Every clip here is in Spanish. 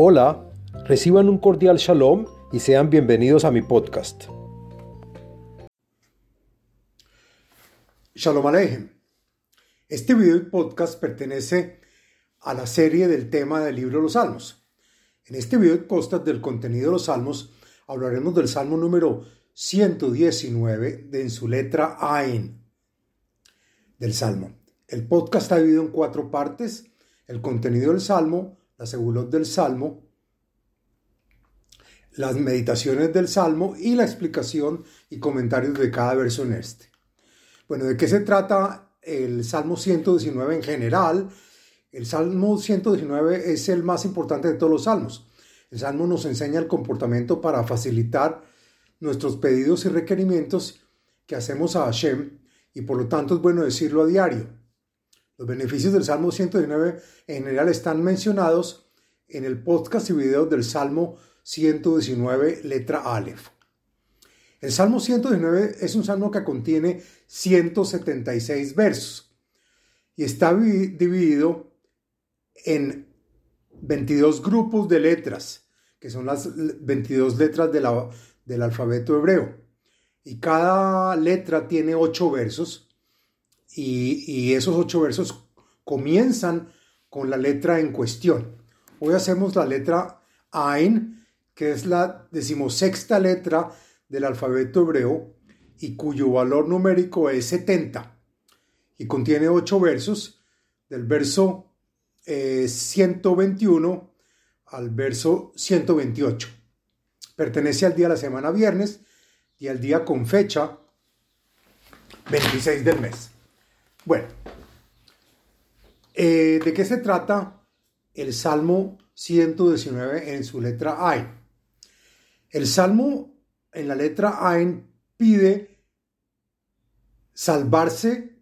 Hola, reciban un cordial shalom y sean bienvenidos a mi podcast. Shalom Aleichem. Este video y podcast pertenece a la serie del tema del libro de los Salmos. En este video y podcast del contenido de los Salmos hablaremos del Salmo número 119 de en su letra Ain del Salmo. El podcast está dividido en cuatro partes. El contenido del Salmo, la segulot del Salmo, las meditaciones del Salmo y la explicación y comentarios de cada verso en este. Bueno, ¿de qué se trata el Salmo 119 en general? El Salmo 119 es el más importante de todos los salmos. El Salmo nos enseña el comportamiento para facilitar nuestros pedidos y requerimientos que hacemos a Hashem y por lo tanto es bueno decirlo a diario. Los beneficios del Salmo 119 en general están mencionados en el podcast y video del Salmo 119, letra Aleph. El Salmo 119 es un salmo que contiene 176 versos y está dividido en 22 grupos de letras, que son las 22 letras del alfabeto hebreo. Y cada letra tiene 8 versos y, esos ocho versos comienzan con la letra en cuestión. Hoy hacemos la letra Ain, que es la decimosexta letra del alfabeto hebreo y cuyo valor numérico es 70 y contiene ocho versos del verso 121 eh, al verso 128. Pertenece al día de la semana viernes y al día con fecha 26 del mes. Bueno, eh, ¿de qué se trata el Salmo 119 en su letra Ain? El Salmo en la letra Ain pide salvarse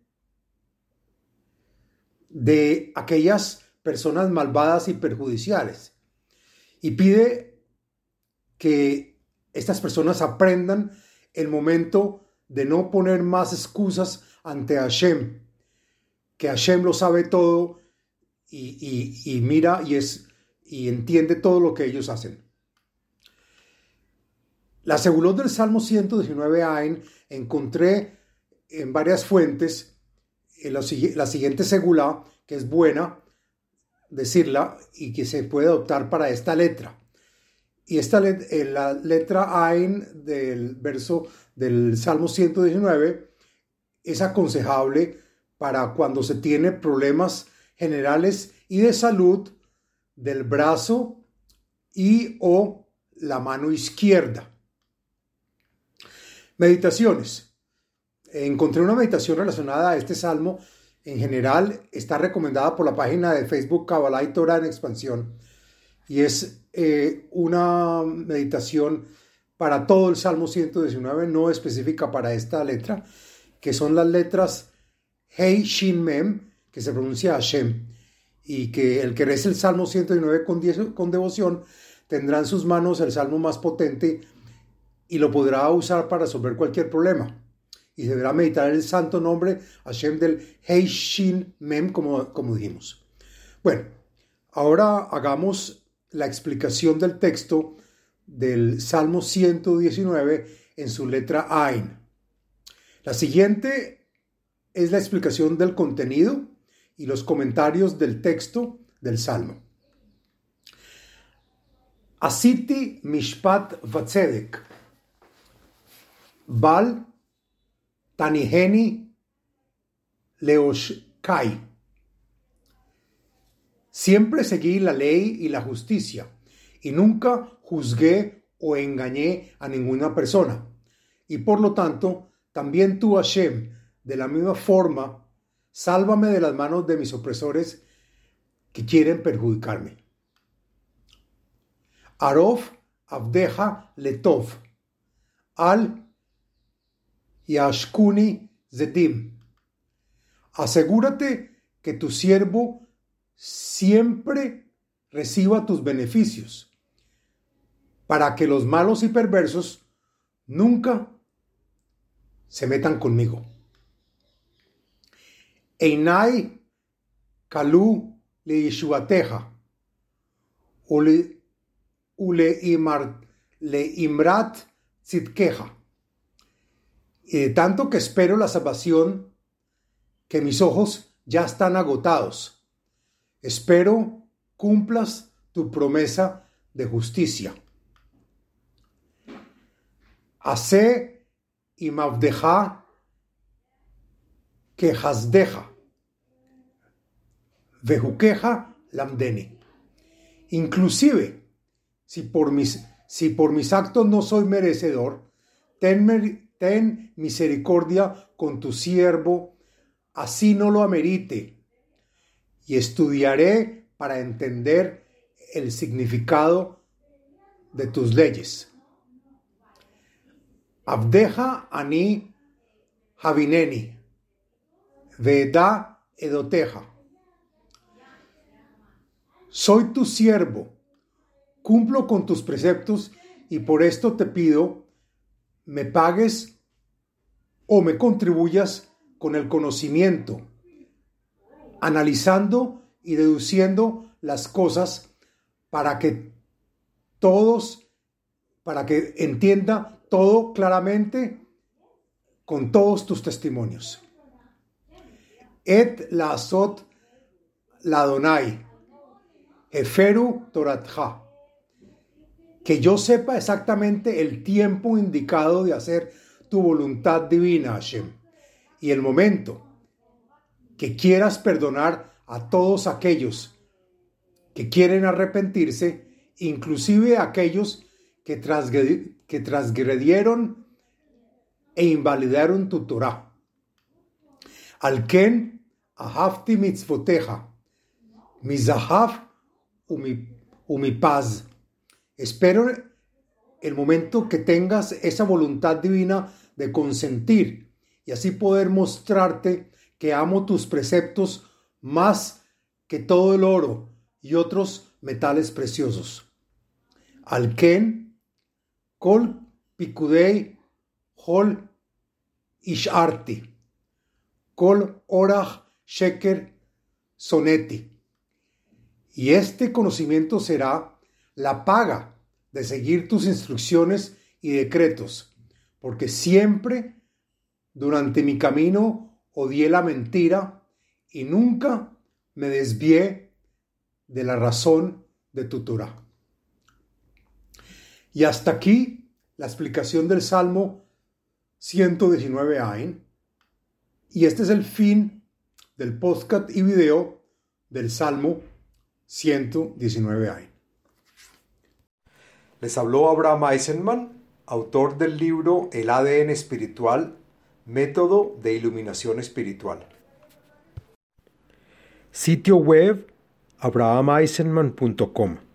de aquellas personas malvadas y perjudiciales y pide que estas personas aprendan el momento de no poner más excusas ante Hashem que Hashem lo sabe todo y, mira y, es, y entiende todo lo que ellos hacen. La segulot del Salmo 119 Ain encontré en varias fuentes en la, siguiente segula, que es buena decirla y que se puede adoptar para esta letra. Y esta la letra Ain del verso del Salmo 119 es aconsejable para cuando se tiene problemas generales y de salud del brazo y o la mano izquierda. Meditaciones. Encontré una meditación relacionada a este salmo. En general está recomendada por la página de Facebook Kabbalah y Torah en expansión. Y es eh, una meditación para todo el Salmo 119, no específica para esta letra, que son las letras Hei Shin Mem, que se pronuncia Hashem, y que el que reza el Salmo 109 con, con devoción tendrá en sus manos el salmo más potente y lo podrá usar para resolver cualquier problema. Y deberá meditar el santo nombre Hashem del Hei Shin Mem, como, como dijimos. Bueno, ahora hagamos la explicación del texto del Salmo 119 en su letra Ain. La siguiente es la explicación del contenido y los comentarios del texto del Salmo. Asiti Mishpat Vatzedek. Bal Taniheni Leoshkai. Siempre seguí la ley y la justicia y nunca juzgué o engañé a ninguna persona. Y por lo tanto, también tú, Hashem, de la misma forma, sálvame de las manos de mis opresores que quieren perjudicarme. Arof Abdeja Letov. Al Yashkuni Zedim. Asegúrate que tu siervo siempre reciba tus beneficios, para que los malos y perversos nunca se metan conmigo. Einai kalu le Yeshuateja, ule imrat tzitkeja. Y de tanto que espero la salvación, que mis ojos ya están agotados. Espero cumplas tu promesa de justicia. Hace y mavdeja hasdeja. Vejuqueja lamdeni. Inclusive, si por, mis, si por mis actos no soy merecedor, ten, ten misericordia con tu siervo, así no lo amerite, y estudiaré para entender el significado de tus leyes. Abdeja ani javineni, veda edoteja. Soy tu siervo, cumplo con tus preceptos y por esto te pido, me pagues o me contribuyas con el conocimiento, analizando y deduciendo las cosas para que todos, para que entienda todo claramente con todos tus testimonios. Et la azot la donai Eferu Toratja. Que yo sepa exactamente el tiempo indicado de hacer tu voluntad divina, Hashem, y el momento que quieras perdonar a todos aquellos que quieren arrepentirse, inclusive aquellos que, que transgredieron e invalidaron tu Torah. Alken mizahaf o mi, paz. Espero el momento que tengas esa voluntad divina de consentir y así poder mostrarte que amo tus preceptos más que todo el oro y otros metales preciosos. Alken, Kol Pikudei, Hol Isharti, Kol Orach Sheker Soneti. Y este conocimiento será la paga de seguir tus instrucciones y decretos, porque siempre durante mi camino odié la mentira y nunca me desvié de la razón de tu Torah. Y hasta aquí la explicación del Salmo 119 Ain. Y este es el fin del podcast y video del Salmo 119 años. Les habló Abraham Eisenman, autor del libro El ADN espiritual, método de iluminación espiritual. Sitio web abrahameisenman.com